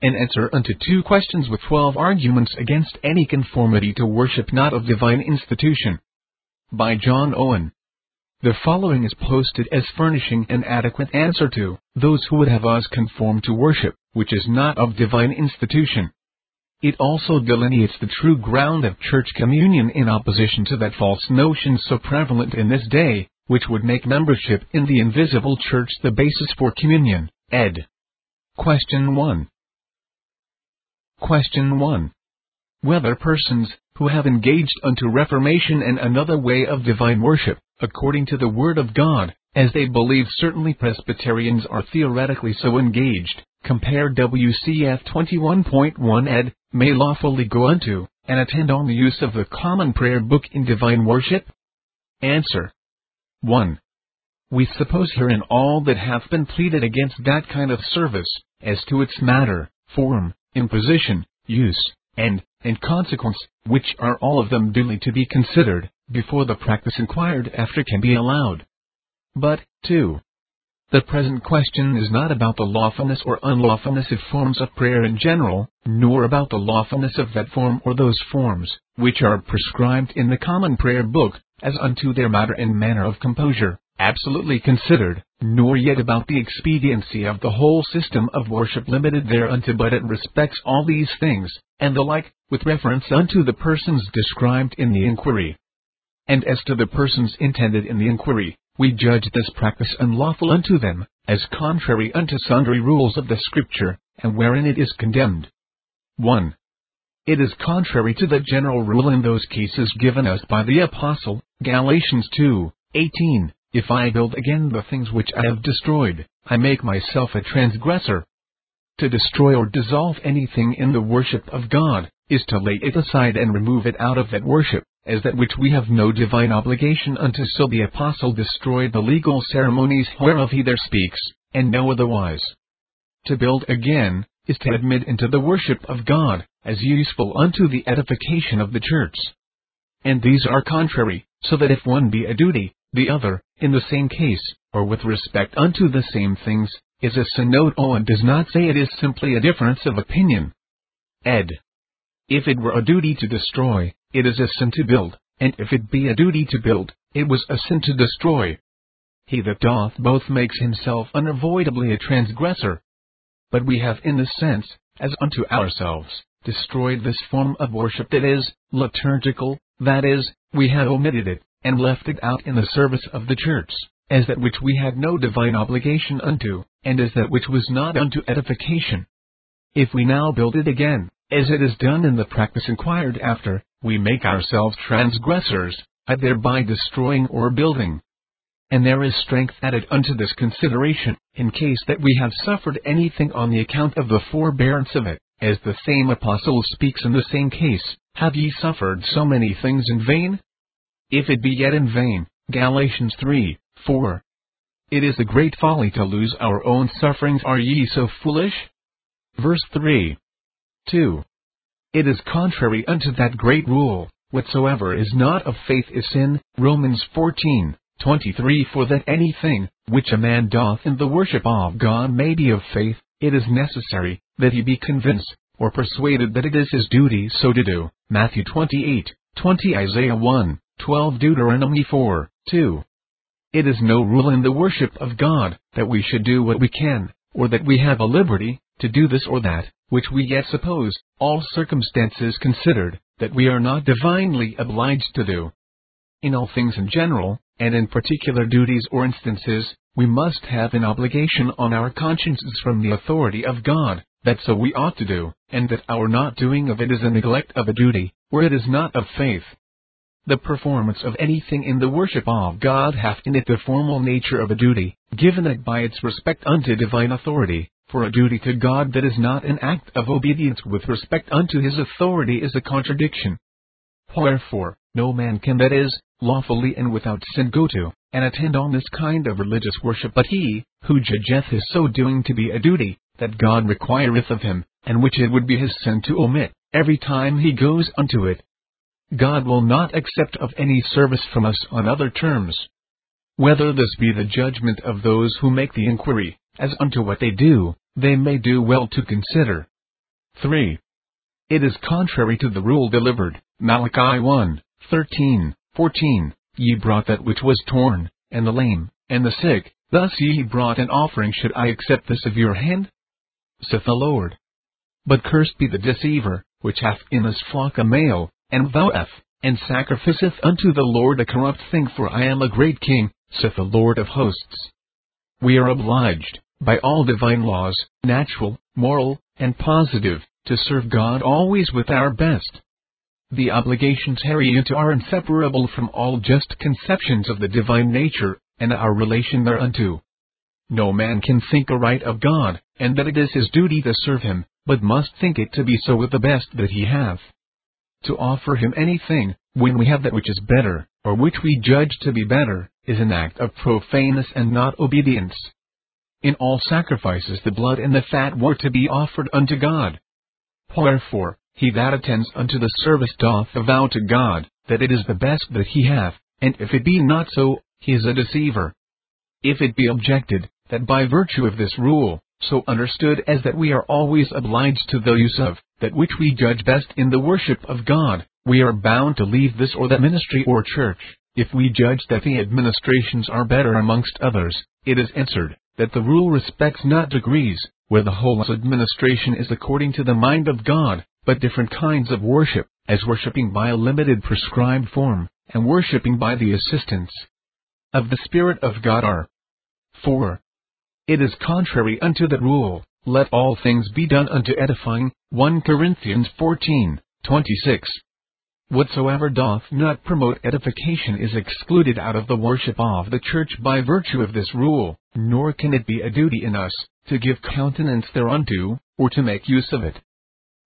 and answer unto two questions with twelve arguments against any conformity to worship not of divine institution. By John Owen. The following is posted as furnishing an adequate answer to those who would have us conform to worship, which is not of divine institution. It also delineates the true ground of church communion in opposition to that false notion so prevalent in this day, which would make membership in the invisible church the basis for communion. Ed. Question 1. Question 1. Whether persons, who have engaged unto reformation and another way of divine worship, according to the Word of God, as they believe certainly Presbyterians are theoretically so engaged, compare WCF 21.1 ed may lawfully go unto, and attend on the use of the Common Prayer Book in divine worship? Answer. 1. We suppose herein all that hath been pleaded against that kind of service, as to its matter, form, imposition, use, and, in consequence, which are all of them duly to be considered, before the practice inquired after can be allowed. But, 2. The present question is not about the lawfulness or unlawfulness of forms of prayer in general, nor about the lawfulness of that form or those forms, which are prescribed in the Common Prayer Book, as unto their matter and manner of composure, absolutely considered, nor yet about the expediency of the whole system of worship limited thereunto but it respects all these things, and the like, with reference unto the persons described in the inquiry. And as to the persons intended in the inquiry, we judge this practice unlawful unto them, as contrary unto sundry rules of the Scripture, and wherein it is condemned. 1. It is contrary to the general rule in those cases given us by the Apostle, Galatians 2, 18, If I build again the things which I have destroyed, I make myself a transgressor. To destroy or dissolve anything in the worship of God, is to lay it aside and remove it out of that worship as that which we have no divine obligation unto so the apostle destroyed the legal ceremonies whereof he there speaks, and no otherwise. To build again, is to admit into the worship of God, as useful unto the edification of the church. And these are contrary, so that if one be a duty, the other, in the same case, or with respect unto the same things, is a. Note Owen does not say it is simply a difference of opinion. Ed. If it were a duty to destroy, it is a sin to build, and if it be a duty to build, it was a sin to destroy. He that doth both makes himself unavoidably a transgressor. But we have in this sense, as unto ourselves, destroyed this form of worship that is, liturgical, that is, we have omitted it, and left it out in the service of the church, as that which we had no divine obligation unto, and as that which was not unto edification. If we now build it again, as it is done in the practice inquired after, we make ourselves transgressors, uh, either by destroying or building. And there is strength added unto this consideration, in case that we have suffered anything on the account of the forbearance of it, as the same apostle speaks in the same case, have ye suffered so many things in vain? If it be yet in vain, Galatians 3, 4. It is a great folly to lose our own sufferings. Are ye so foolish? Verse 3. 2. It is contrary unto that great rule, whatsoever is not of faith is sin, Romans 14, 23 For that anything, which a man doth in the worship of God may be of faith, it is necessary, that he be convinced, or persuaded that it is his duty so to do, Matthew 28, 20 Isaiah 1, 12 Deuteronomy 4, 2. It is no rule in the worship of God, that we should do what we can, or that we have a liberty, to do this or that, which we yet suppose, all circumstances considered, that we are not divinely obliged to do. In all things in general, and in particular duties or instances, we must have an obligation on our consciences from the authority of God, that so we ought to do, and that our not doing of it is a neglect of a duty, where it is not of faith. The performance of anything in the worship of God hath in it the formal nature of a duty, given it by its respect unto divine authority, for a duty to God that is not an act of obedience with respect unto his authority is a contradiction. Wherefore, no man can that is, lawfully and without sin go to, and attend on this kind of religious worship but he, who judgeth his so doing to be a duty, that God requireth of him, and which it would be his sin to omit, every time he goes unto it. God will not accept of any service from us on other terms. Whether this be the judgment of those who make the inquiry, as unto what they do, they may do well to consider. 3. It is contrary to the rule delivered, Malachi 1, 13, 14, Ye brought that which was torn, and the lame, and the sick, thus ye brought an offering should I accept this of your hand? Saith the Lord. But cursed be the deceiver, which hath in his flock a male, and voweth, and sacrificeth unto the Lord a corrupt thing for I am a great king, saith the Lord of hosts. We are obliged, by all divine laws, natural, moral, and positive, to serve God always with our best. The obligations hereunto are inseparable from all just conceptions of the divine nature, and our relation thereunto. No man can think aright of God, and that it is his duty to serve him, but must think it to be so with the best that he hath. To offer him anything, when we have that which is better, or which we judge to be better, is an act of profaneness and not obedience. In all sacrifices the blood and the fat were to be offered unto God. Wherefore, he that attends unto the service doth avow to God, that it is the best that he hath, and if it be not so, he is a deceiver. If it be objected, that by virtue of this rule, so understood as that we are always obliged to the use of, that which we judge best in the worship of God, we are bound to leave this or that ministry or church, if we judge that the administrations are better amongst others, it is answered, that the rule respects not degrees, where the whole administration is according to the mind of God, but different kinds of worship, as worshipping by a limited prescribed form, and worshipping by the assistance of the Spirit of God are. 4. It is contrary unto that rule, let all things be done unto edifying, 1 Corinthians 14, 26. Whatsoever doth not promote edification is excluded out of the worship of the church by virtue of this rule, nor can it be a duty in us, to give countenance thereunto, or to make use of it.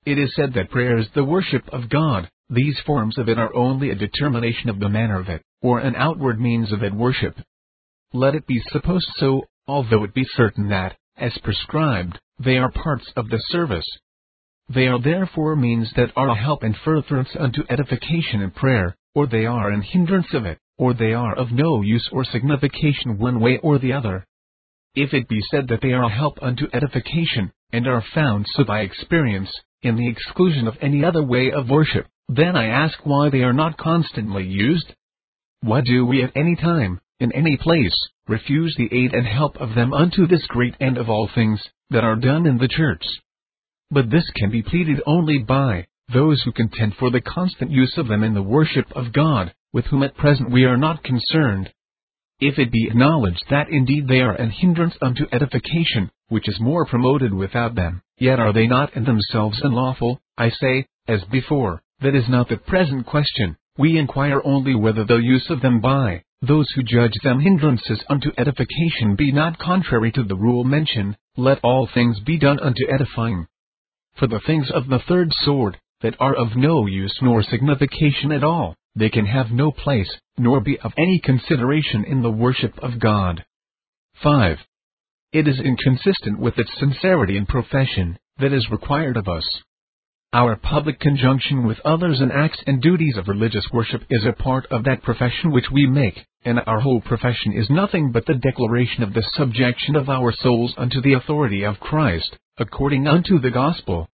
It is said that prayer is the worship of God, these forms of it are only a determination of the manner of it, or an outward means of it worship. Let it be supposed so, although it be certain that, as prescribed, they are parts of the service. They are therefore means that are a help and furtherance unto edification and prayer, or they are an hindrance of it, or they are of no use or signification one way or the other. If it be said that they are a help unto edification, and are found so by experience, in the exclusion of any other way of worship, then I ask why they are not constantly used? Why do we at any time, in any place, refuse the aid and help of them unto this great end of all things, that are done in the church? But this can be pleaded only by those who contend for the constant use of them in the worship of God, with whom at present we are not concerned. If it be acknowledged that indeed they are an hindrance unto edification, which is more promoted without them, yet are they not in themselves unlawful, I say, as before, that is not the present question, we inquire only whether the use of them by those who judge them hindrances unto edification be not contrary to the rule mentioned, let all things be done unto edifying. For the things of the third sword, that are of no use nor signification at all, they can have no place, nor be of any consideration in the worship of God. 5. It is inconsistent with its sincerity and profession, that is required of us. Our public conjunction with others in acts and duties of religious worship is a part of that profession which we make, and our whole profession is nothing but the declaration of the subjection of our souls unto the authority of Christ, according unto the gospel.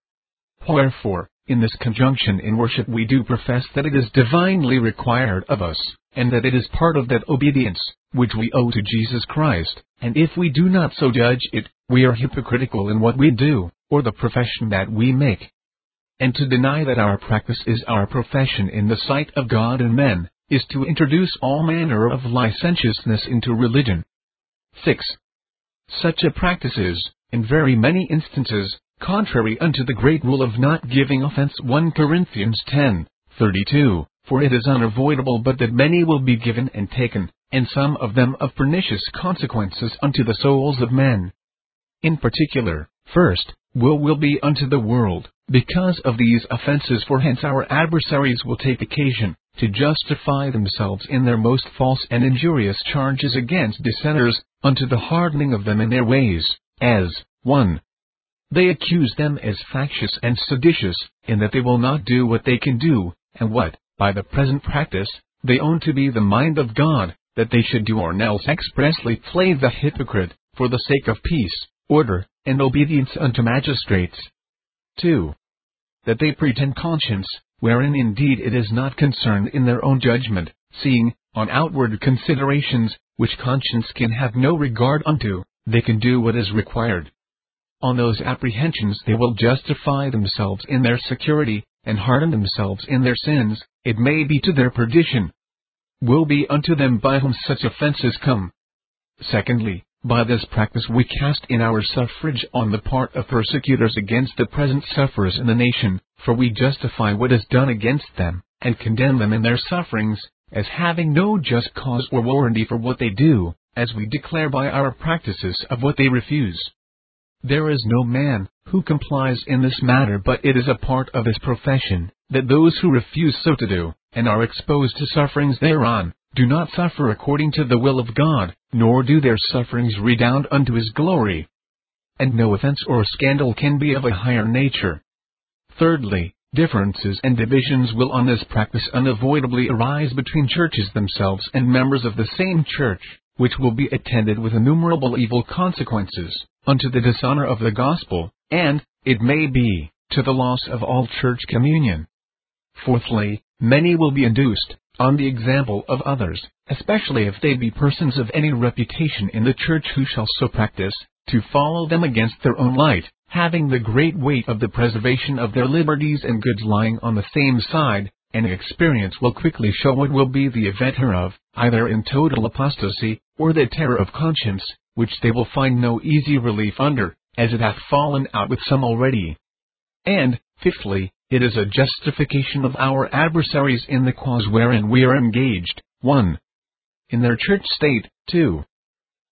Wherefore, in this conjunction in worship we do profess that it is divinely required of us, and that it is part of that obedience, which we owe to Jesus Christ, and if we do not so judge it, we are hypocritical in what we do, or the profession that we make. And to deny that our practice is our profession in the sight of God and men, is to introduce all manner of licentiousness into religion. 6. Such a practice is, in very many instances, contrary unto the great rule of not giving offense 1 Corinthians 10, 32, for it is unavoidable but that many will be given and taken, and some of them of pernicious consequences unto the souls of men. In particular, first, will will be unto the world, because of these offenses for hence our adversaries will take occasion, to justify themselves in their most false and injurious charges against dissenters, unto the hardening of them in their ways, as, 1. They accuse them as factious and seditious, in that they will not do what they can do, and what, by the present practice, they own to be the mind of God, that they should do or else expressly play the hypocrite, for the sake of peace, order, and obedience unto magistrates. 2. that they pretend conscience, wherein indeed it is not concerned in their own judgment, seeing, on outward considerations, which conscience can have no regard unto, they can do what is required. On those apprehensions they will justify themselves in their security, and harden themselves in their sins, it may be to their perdition. Will be unto them by whom such offenses come. Secondly, by this practice we cast in our suffrage on the part of persecutors against the present sufferers in the nation, for we justify what is done against them, and condemn them in their sufferings, as having no just cause or warranty for what they do, as we declare by our practices of what they refuse. There is no man who complies in this matter, but it is a part of his profession that those who refuse so to do, and are exposed to sufferings thereon, do not suffer according to the will of God, nor do their sufferings redound unto his glory. And no offense or scandal can be of a higher nature. Thirdly, differences and divisions will on this practice unavoidably arise between churches themselves and members of the same church, which will be attended with innumerable evil consequences, unto the dishonor of the gospel, and, it may be, to the loss of all church communion. Fourthly, many will be induced, on the example of others, especially if they be persons of any reputation in the church who shall so practice, to follow them against their own light, having the great weight of the preservation of their liberties and goods lying on the same side, and experience will quickly show what will be the event hereof, either in total apostasy, or the terror of conscience, which they will find no easy relief under, as it hath fallen out with some already. And, fifthly, it is a justification of our adversaries in the cause wherein we are engaged, 1. In their church state, 2.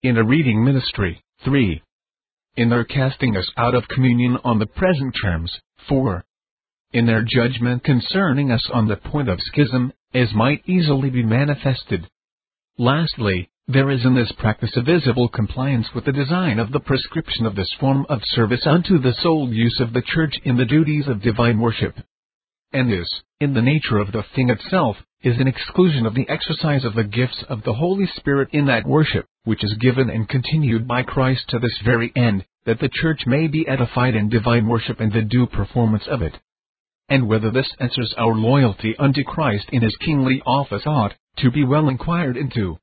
In a reading ministry, 3. In their casting us out of communion on the present terms, 4. In their judgment concerning us on the point of schism, as might easily be manifested. Lastly, there is in this practice a visible compliance with the design of the prescription of this form of service unto the sole use of the Church in the duties of divine worship. And this, in the nature of the thing itself, is an exclusion of the exercise of the gifts of the Holy Spirit in that worship, which is given and continued by Christ to this very end, that the Church may be edified in divine worship and the due performance of it. And whether this answers our loyalty unto Christ in his kingly office ought to be well inquired into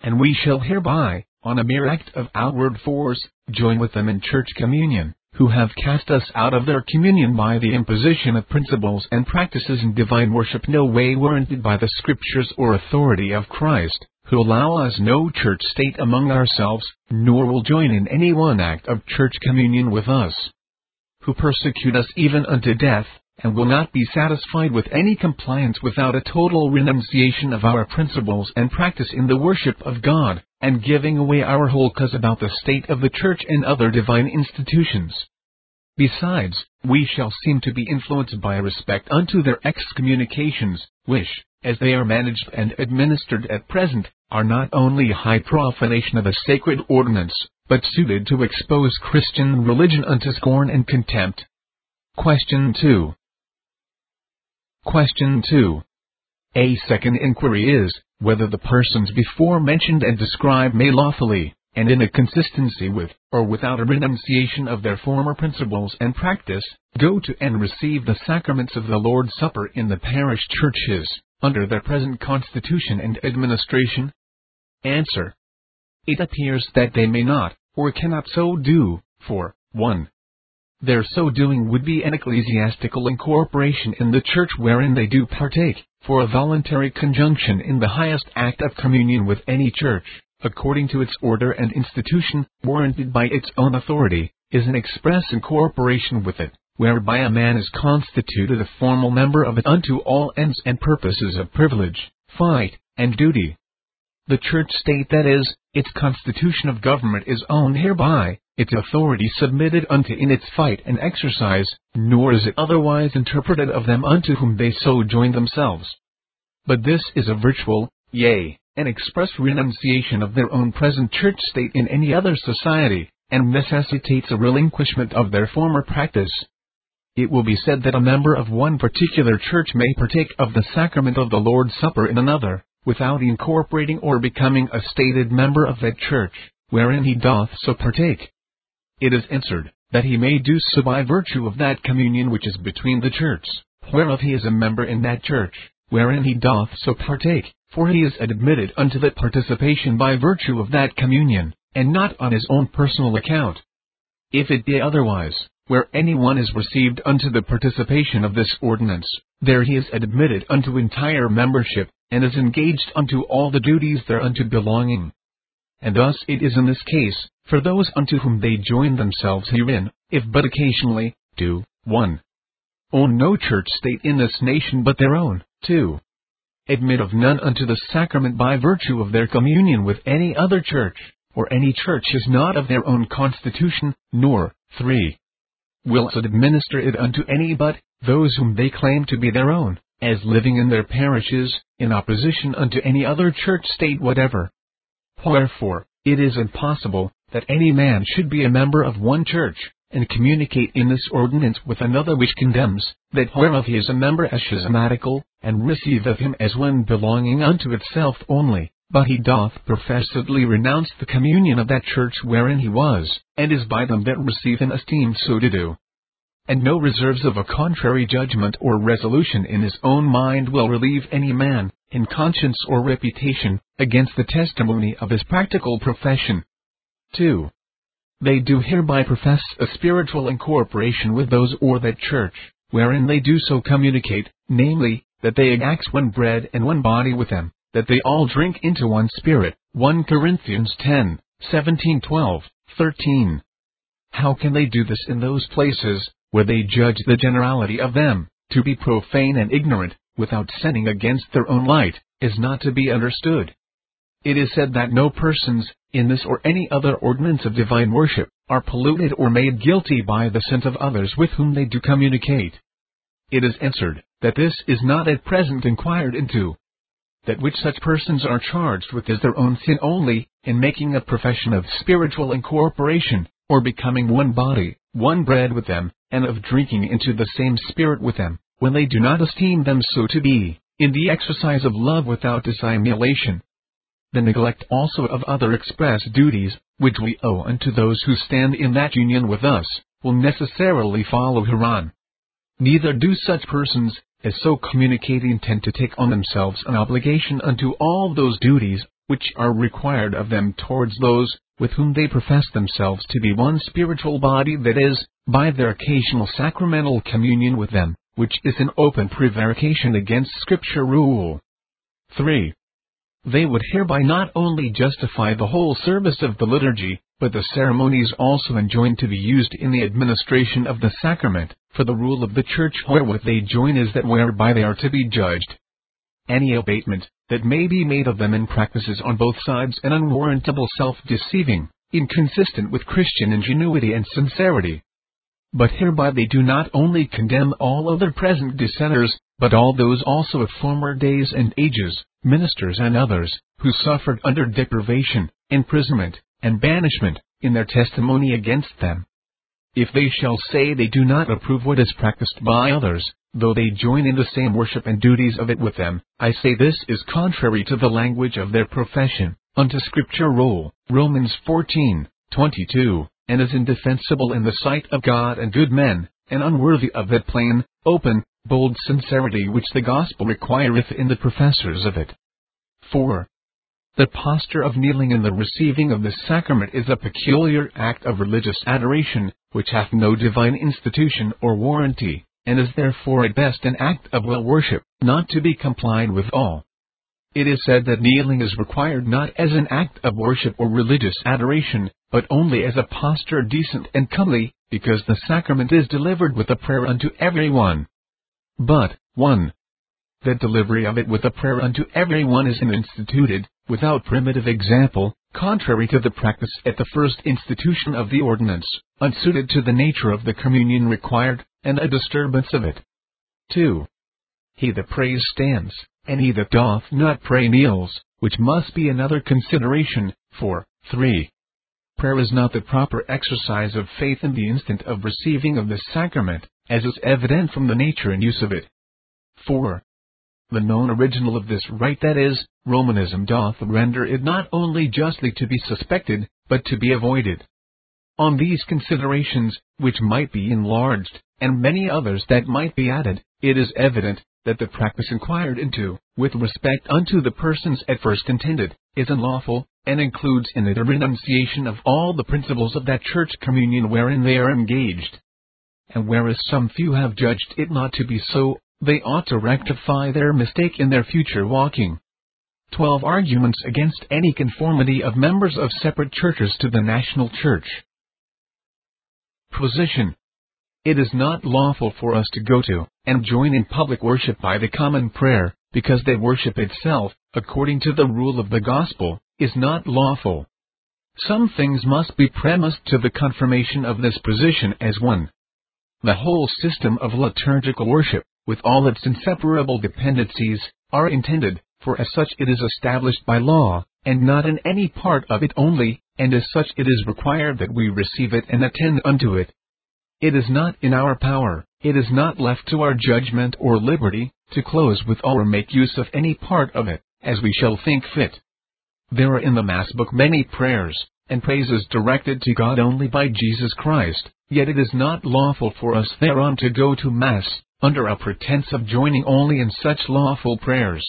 and we shall hereby, on a mere act of outward force, join with them in church communion, who have cast us out of their communion by the imposition of principles and practices in divine worship. No way warranted by the scriptures or authority of Christ, who allow us no church state among ourselves, nor will join in any one act of church communion with us, who persecute us even unto death, and will not be satisfied with any compliance without a total renunciation of our principles and practice in the worship of God, and giving away our whole cause about the state of the church and other divine institutions. Besides, we shall seem to be influenced by respect unto their excommunications, which, as they are managed and administered at present, are not only high profanation of a sacred ordinance, but suited to expose Christian religion unto scorn and contempt. Question 2. Question 2. A second inquiry is, whether the persons before mentioned and described may lawfully, and in a consistency with, or without a renunciation of their former principles and practice, go to and receive the sacraments of the Lord's Supper in the parish churches, under their present constitution and administration? Answer. It appears that they may not, or cannot so do, for, 1. Their so doing would be an ecclesiastical incorporation in the church wherein they do partake, for a voluntary conjunction in the highest act of communion with any church, according to its order and institution, warranted by its own authority, is an express incorporation with it, whereby a man is constituted a formal member of it unto all ends and purposes of privilege, fight, and duty. The church state that is, its constitution of government is owned hereby, its authority submitted unto in its fight and exercise, nor is it otherwise interpreted of them unto whom they so join themselves. But this is a virtual, yea, an express renunciation of their own present church state in any other society, and necessitates a relinquishment of their former practice. It will be said that a member of one particular church may partake of the sacrament of the Lord's Supper in another, without incorporating or becoming a stated member of that church, wherein he doth so partake. It is answered, that he may do so by virtue of that communion which is between the church, whereof he is a member in that church, wherein he doth so partake, for he is admitted unto that participation by virtue of that communion, and not on his own personal account. If it be otherwise, where any one is received unto the participation of this ordinance, there he is admitted unto entire membership, and is engaged unto all the duties thereunto belonging. And thus it is in this case, for those unto whom they join themselves herein, if but occasionally, do, 1. Own no church state in this nation but their own, 2. Admit of none unto the sacrament by virtue of their communion with any other church, or any church is not of their own constitution, nor, 3. Will administer it unto any but those whom they claim to be their own, as living in their parishes, in opposition unto any other church state whatever. Wherefore, it is impossible that any man should be a member of one church, and communicate in this ordinance with another which condemns, that whereof he is a member as schismatical, and receive of him as one belonging unto itself only, but he doth professedly renounce the communion of that church wherein he was, and is by them that receive him esteemed so to do. And no reserves of a contrary judgment or resolution in his own mind will relieve any man, in conscience or reputation, against the testimony of his practical profession. 2. They do hereby profess a spiritual incorporation with those or that church, wherein they do so communicate, namely, that they axe one bread and one body with them, that they all drink into one spirit. 1 Corinthians 10, 17, 12, 13. How can they do this in those places, where they judge the generality of them, to be profane and ignorant, without sinning against their own light, is not to be understood. It is said that no persons, in this or any other ordinance of divine worship, are polluted or made guilty by the sins of others with whom they do communicate. It is answered, that this is not at present inquired into, that which such persons are charged with is their own sin only, in making a profession of spiritual incorporation, or becoming one body, one bread with them, and of drinking into the same spirit with them, when they do not esteem them so to be, in the exercise of love without dissimulation. The neglect also of other express duties, which we owe unto those who stand in that union with us, will necessarily follow hereon. Neither do such persons, as so communicating tend to take on themselves an obligation unto all those duties which are required of them towards those with whom they profess themselves to be one spiritual body that is, by their occasional sacramental communion with them, which is an open prevarication against Scripture rule. 3. They would hereby not only justify the whole service of the liturgy, but the ceremonies also enjoined to be used in the administration of the sacrament, for the rule of the Church wherewith they join is that whereby they are to be judged. Any abatement that may be made of them in practices on both sides and unwarrantable self-deceiving, inconsistent with Christian ingenuity and sincerity. But hereby they do not only condemn all other present dissenters, but all those also of former days and ages, ministers and others, who suffered under deprivation, imprisonment, and banishment, in their testimony against them. If they shall say they do not approve what is practiced by others, though they join in the same worship and duties of it with them, I say this is contrary to the language of their profession, unto scripture rule, Romans 14, 22, and is indefensible in the sight of God and good men, and unworthy of that plain, open, bold sincerity which the gospel requireth in the professors of it. 4. The posture of kneeling in the receiving of this sacrament is a peculiar act of religious adoration, which hath no divine institution or warranty, and is therefore at best an act of will worship, not to be complied with all. It is said that kneeling is required not as an act of worship or religious adoration, but only as a posture decent and comely, because the sacrament is delivered with a prayer unto every one. But, 1 The delivery of it with a prayer unto every one is instituted, without primitive example, contrary to the practice at the first institution of the ordinance, unsuited to the nature of the communion required, and a disturbance of it. 2. He that prays stands, and he that doth not pray kneels, which must be another consideration, for 3. Prayer is not the proper exercise of faith in the instant of receiving of the sacrament, as is evident from the nature and use of it. 4 the known original of this rite that is, Romanism doth render it not only justly to be suspected, but to be avoided. On these considerations, which might be enlarged, and many others that might be added, it is evident that the practice inquired into, with respect unto the persons at first intended, is unlawful, and includes in it a renunciation of all the principles of that church communion wherein they are engaged. And whereas some few have judged it not to be so, they ought to rectify their mistake in their future walking. 12 Arguments against any conformity of members of separate churches to the national church. Position it is not lawful for us to go to and join in public worship by the common prayer, because that worship itself, according to the rule of the gospel, is not lawful. Some things must be premised to the confirmation of this position as one. The whole system of liturgical worship, with all its inseparable dependencies, are intended, for as such it is established by law, and not in any part of it only, and as such it is required that we receive it and attend unto it, it is not in our power, it is not left to our judgment or liberty, to close with or make use of any part of it, as we shall think fit. There are in the Mass book many prayers, and praises directed to God only by Jesus Christ, yet it is not lawful for us thereon to go to Mass, under a pretense of joining only in such lawful prayers.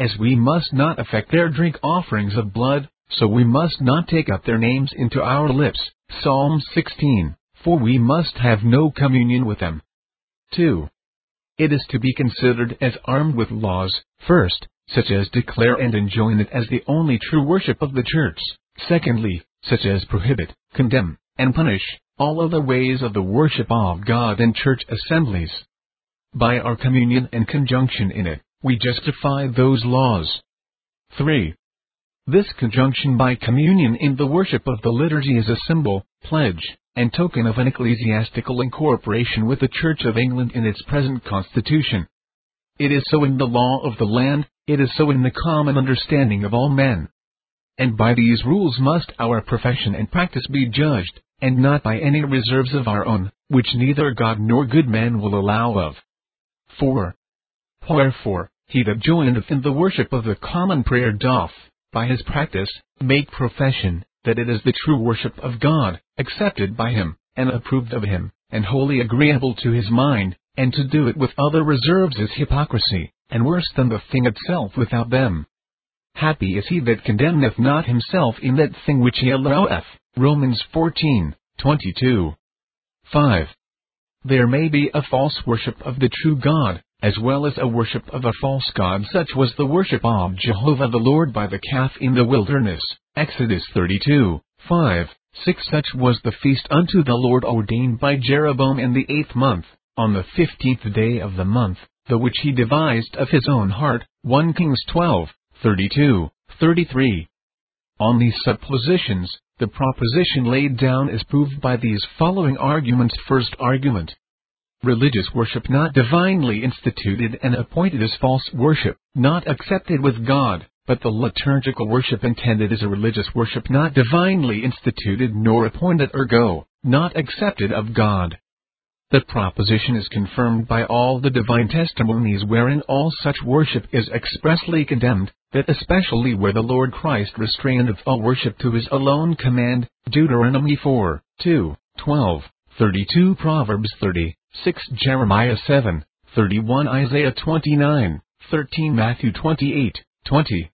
As we must not affect their drink offerings of blood, so we must not take up their names into our lips. Psalm 16 for we must have no communion with them. 2. It is to be considered as armed with laws, first, such as declare and enjoin it as the only true worship of the church, secondly, such as prohibit, condemn, and punish all other ways of the worship of God in church assemblies. By our communion and conjunction in it, we justify those laws. 3. This conjunction by communion in the worship of the liturgy is a symbol, pledge, and token of an ecclesiastical incorporation with the Church of England in its present constitution. It is so in the law of the land, it is so in the common understanding of all men. And by these rules must our profession and practice be judged, and not by any reserves of our own, which neither God nor good men will allow of. 4. Wherefore, he that joineth in the worship of the common prayer doth, by his practice, make profession, that it is the true worship of God, accepted by him, and approved of him, and wholly agreeable to his mind, and to do it with other reserves is hypocrisy, and worse than the thing itself without them. Happy is he that condemneth not himself in that thing which he alloweth. Romans 14, 22. 5. There may be a false worship of the true God, as well as a worship of a false god such was the worship of Jehovah the Lord by the calf in the wilderness. Exodus 32, 5, 6 Such was the feast unto the Lord ordained by Jeroboam in the eighth month, on the fifteenth day of the month, the which he devised of his own heart. 1 Kings 12, 32, 33. On these suppositions, the proposition laid down is proved by these following arguments. First argument religious worship not divinely instituted and appointed as false worship, not accepted with God, but the liturgical worship intended as a religious worship not divinely instituted nor appointed ergo, not accepted of God. The proposition is confirmed by all the divine testimonies wherein all such worship is expressly condemned, that especially where the Lord Christ restraineth all worship to his alone command, Deuteronomy 4, 2, 12, 32 Proverbs 30, 6 Jeremiah 7, 31 Isaiah 29, 13 Matthew 28, 20.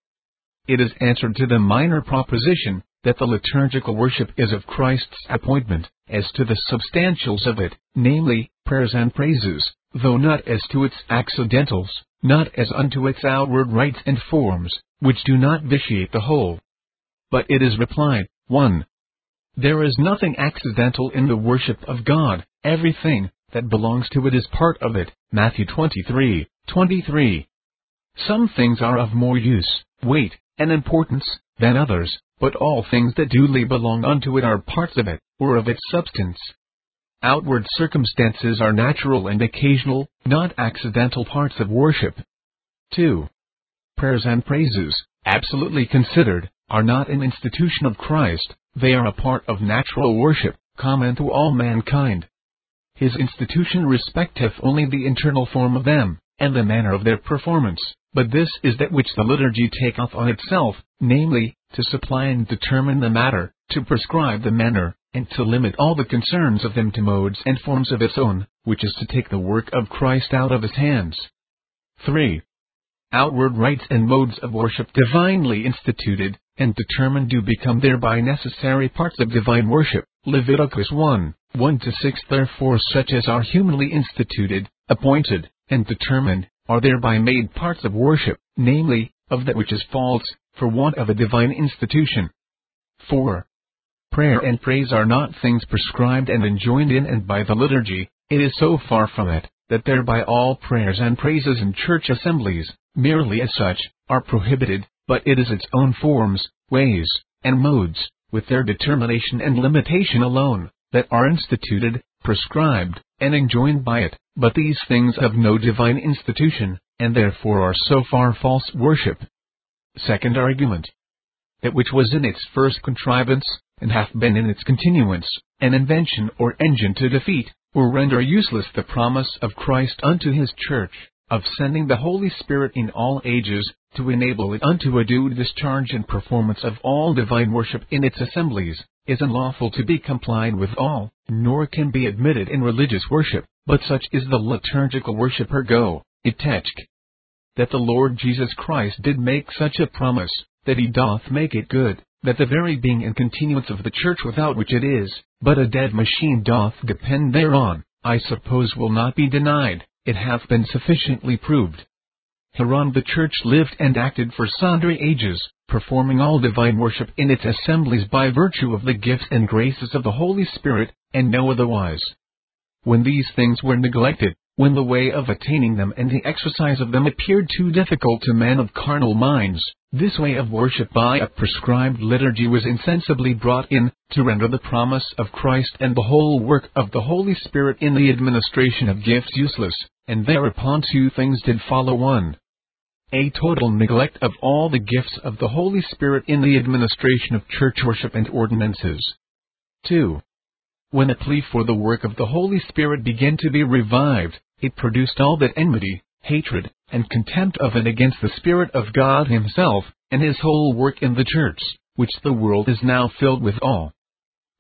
It is answered to the minor proposition, that the liturgical worship is of Christ's appointment, as to the substantials of it, namely, prayers and praises, though not as to its accidentals, not as unto its outward rites and forms, which do not vitiate the whole. But it is replied, 1. There is nothing accidental in the worship of God, everything, that belongs to it is part of it. Matthew 23, 23. Some things are of more use, weight, and importance, than others, but all things that duly belong unto it are parts of it, or of its substance. Outward circumstances are natural and occasional, not accidental parts of worship. 2. Prayers and praises, absolutely considered, are not an institution of Christ, they are a part of natural worship, common to all mankind. His institution respecteth only the internal form of them, and the manner of their performance, but this is that which the liturgy taketh on itself, namely, to supply and determine the matter, to prescribe the manner, and to limit all the concerns of them to modes and forms of its own, which is to take the work of Christ out of his hands. 3. Outward rites and modes of worship divinely instituted, and determined to become thereby necessary parts of divine worship. Leviticus 1, 1 to 6 Therefore such as are humanly instituted, appointed, and determined, are thereby made parts of worship, namely, of that which is false, for want of a divine institution. 4. Prayer and praise are not things prescribed and enjoined in and by the liturgy, it is so far from it, that thereby all prayers and praises in church assemblies, merely as such, are prohibited, but it is its own forms, ways, and modes, with their determination and limitation alone, that are instituted, prescribed, and enjoined by it, but these things have no divine institution, and therefore are so far false worship. Second argument. That which was in its first contrivance, and hath been in its continuance, an invention or engine to defeat, or render useless the promise of Christ unto his church, of sending the Holy Spirit in all ages, to enable it unto a due discharge and performance of all divine worship in its assemblies, is unlawful to be complied with all, nor can be admitted in religious worship, but such is the liturgical worship ergo, itechk. That the Lord Jesus Christ did make such a promise, that he doth make it good, that the very being and continuance of the church without which it is, but a dead machine doth depend thereon, I suppose will not be denied, it hath been sufficiently proved. Hereon the church lived and acted for sundry ages, performing all divine worship in its assemblies by virtue of the gifts and graces of the Holy Spirit, and no otherwise. When these things were neglected, when the way of attaining them and the exercise of them appeared too difficult to men of carnal minds, this way of worship by a prescribed liturgy was insensibly brought in, to render the promise of Christ and the whole work of the Holy Spirit in the administration of gifts useless, and thereupon two things did follow one. A total neglect of all the gifts of the Holy Spirit in the administration of church worship and ordinances. 2. When a plea for the work of the Holy Spirit began to be revived, it produced all that enmity, hatred, and contempt of and against the Spirit of God Himself, and His whole work in the church, which the world is now filled with all.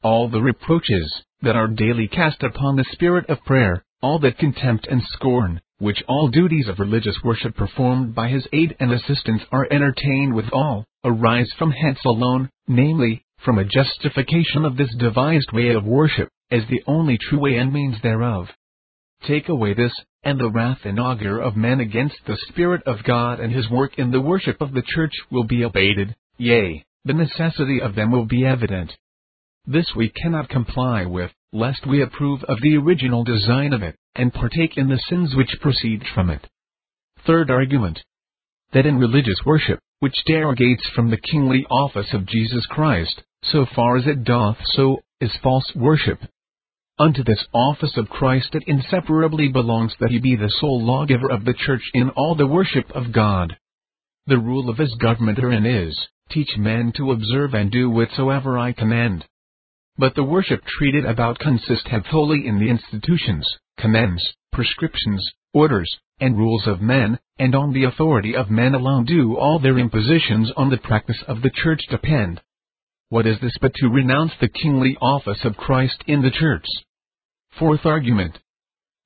All the reproaches, that are daily cast upon the spirit of prayer, all that contempt and scorn, which all duties of religious worship performed by his aid and assistance are entertained with all, arise from hence alone, namely, from a justification of this devised way of worship, as the only true way and means thereof. Take away this, and the wrath and augur of men against the Spirit of God and his work in the worship of the church will be abated, yea, the necessity of them will be evident. This we cannot comply with, lest we approve of the original design of it, and partake in the sins which proceed from it. Third argument. That in religious worship, which derogates from the kingly office of Jesus Christ, so far as it doth so, is false worship. Unto this office of Christ it inseparably belongs that he be the sole lawgiver of the church in all the worship of God. The rule of his government herein is, teach men to observe and do whatsoever I command. But the worship treated about consisteth wholly in the institutions, commands, prescriptions, orders, and rules of men, and on the authority of men alone do all their impositions on the practice of the church depend. What is this but to renounce the kingly office of Christ in the church? Fourth argument.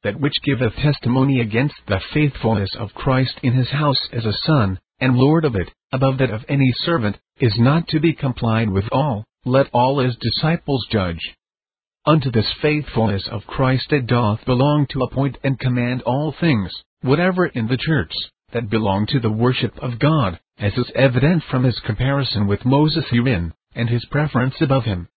That which giveth testimony against the faithfulness of Christ in his house as a son, and Lord of it, above that of any servant, is not to be complied with all, let all his disciples judge. Unto this faithfulness of Christ it doth belong to appoint and command all things, whatever in the church, that belong to the worship of God, as is evident from his comparison with Moses herein and his preference above him.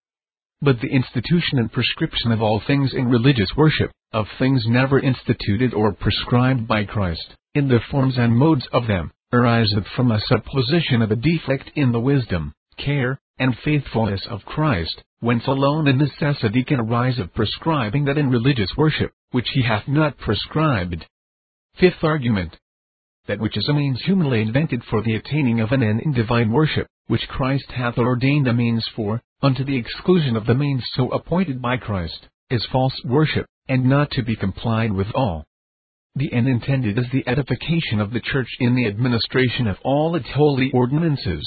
But the institution and prescription of all things in religious worship, of things never instituted or prescribed by Christ, in the forms and modes of them, ariseth from a supposition of a defect in the wisdom, care, and faithfulness of Christ, whence alone a necessity can arise of prescribing that in religious worship, which he hath not prescribed. Fifth argument. That which is a means humanly invented for the attaining of an end in divine worship, which Christ hath ordained a means for, unto the exclusion of the means so appointed by Christ, is false worship, and not to be complied with all. The end intended is the edification of the church in the administration of all its holy ordinances.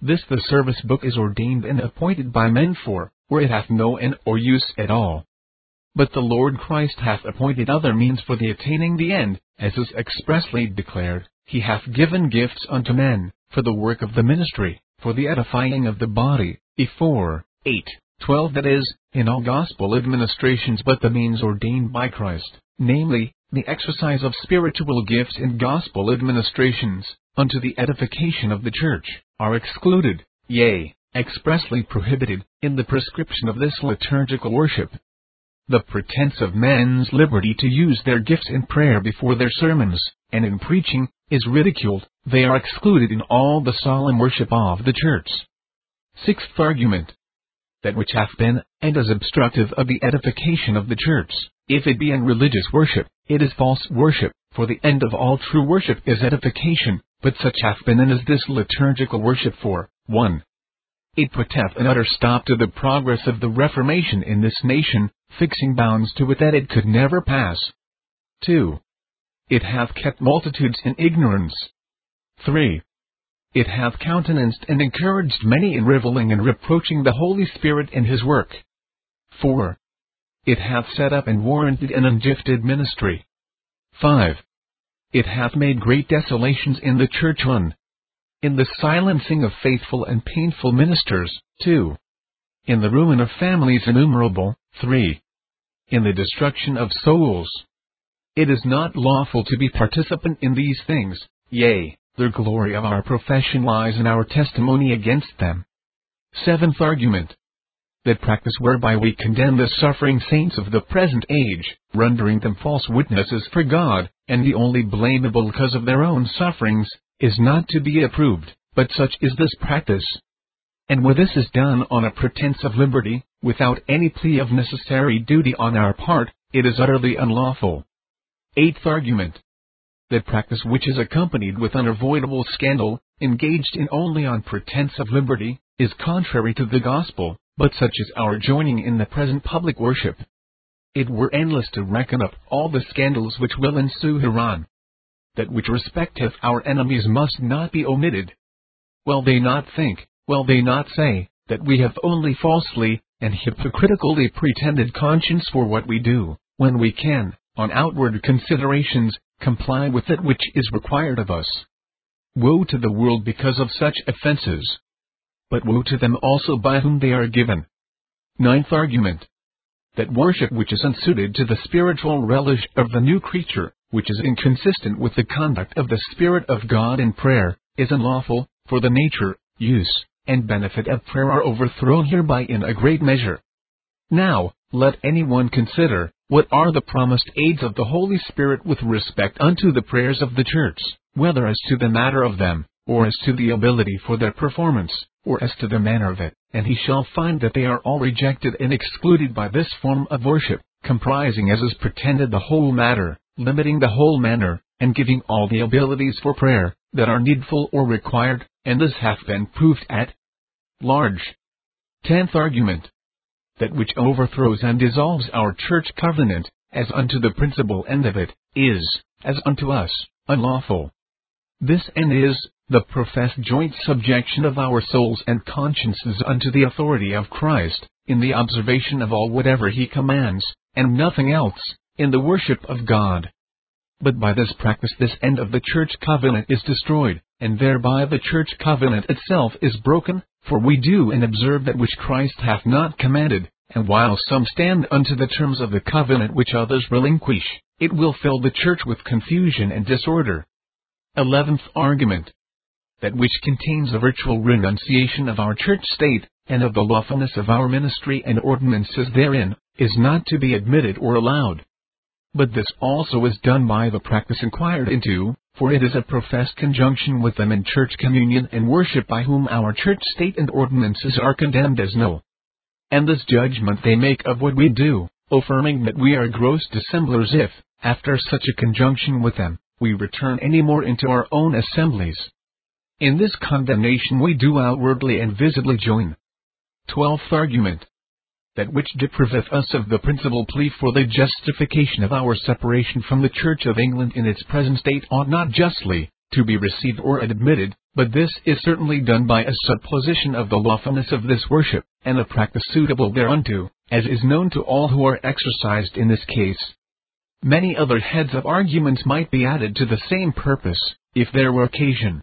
This the service book is ordained and appointed by men for, where it hath no end or use at all. But the Lord Christ hath appointed other means for the attaining the end, as is expressly declared, He hath given gifts unto men, for the work of the ministry, for the edifying of the body. E 4, 8, 12 That is, in all gospel administrations but the means ordained by Christ, namely, the exercise of spiritual gifts in gospel administrations, unto the edification of the church, are excluded, yea, expressly prohibited, in the prescription of this liturgical worship. The pretense of men's liberty to use their gifts in prayer before their sermons, and in preaching, is ridiculed, they are excluded in all the solemn worship of the church. Sixth argument. That which hath been, and is obstructive of the edification of the church, if it be in religious worship, it is false worship, for the end of all true worship is edification, but such hath been and is this liturgical worship for, 1. It putteth an utter stop to the progress of the Reformation in this nation, fixing bounds to it that it could never pass. 2. It hath kept multitudes in ignorance. 3. It hath countenanced and encouraged many in reviling and reproaching the Holy Spirit and His work. 4. It hath set up and warranted an ungifted ministry. 5. It hath made great desolations in the church 1. In the silencing of faithful and painful ministers, 2. In the ruin of families innumerable, 3. In the destruction of souls. It is not lawful to be participant in these things, yea, the glory of our profession lies in our testimony against them. Seventh argument. That practice whereby we condemn the suffering saints of the present age, rendering them false witnesses for God, and the only blamable cause of their own sufferings, is not to be approved, but such is this practice. And where this is done on a pretense of liberty, without any plea of necessary duty on our part, it is utterly unlawful. Eighth argument. That practice which is accompanied with unavoidable scandal, engaged in only on pretense of liberty, is contrary to the gospel, but such is our joining in the present public worship. It were endless to reckon up all the scandals which will ensue hereon, that which respecteth our enemies must not be omitted. Will they not think, will they not say, that we have only falsely and hypocritically pretended conscience for what we do, when we can, on outward considerations, comply with it which is required of us? Woe to the world because of such offenses! But woe to them also by whom they are given. Ninth argument. That worship which is unsuited to the spiritual relish of the new creature, which is inconsistent with the conduct of the Spirit of God in prayer, is unlawful, for the nature, use, and benefit of prayer are overthrown hereby in a great measure. Now, let anyone consider, what are the promised aids of the Holy Spirit with respect unto the prayers of the church, whether as to the matter of them, or as to the ability for their performance, or as to the manner of it, and he shall find that they are all rejected and excluded by this form of worship, comprising as is pretended the whole matter, limiting the whole manner, and giving all the abilities for prayer, that are needful or required, and this hath been proved at large. Tenth argument. That which overthrows and dissolves our church covenant, as unto the principal end of it, is, as unto us, unlawful. This end is, the professed joint subjection of our souls and consciences unto the authority of Christ, in the observation of all whatever he commands, and nothing else in the worship of God. But by this practice this end of the church covenant is destroyed, and thereby the church covenant itself is broken, for we do and observe that which Christ hath not commanded, and while some stand unto the terms of the covenant which others relinquish, it will fill the church with confusion and disorder. Eleventh argument. That which contains a virtual renunciation of our church state, and of the lawfulness of our ministry and ordinances therein, is not to be admitted or allowed. But this also is done by the practice inquired into, for it is a professed conjunction with them in church communion and worship by whom our church state and ordinances are condemned as null. And this judgment they make of what we do, affirming that we are gross dissemblers if, after such a conjunction with them, we return any more into our own assemblies. In this condemnation we do outwardly and visibly join. Twelfth argument that which depriveth us of the principal plea for the justification of our separation from the Church of England in its present state ought not justly to be received or admitted, But this is certainly done by a supposition of the lawfulness of this worship, and a practice suitable thereunto, as is known to all who are exercised in this case. Many other heads of arguments might be added to the same purpose, if there were occasion.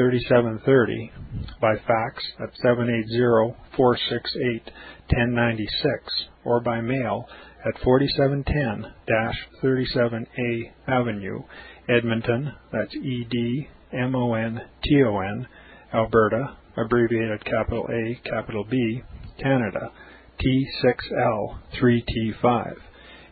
3730, by fax at 780 468 1096, or by mail at 4710 37A Avenue, Edmonton, that's E D M O N T O N, Alberta, abbreviated capital A, capital B, Canada, T6L3T5.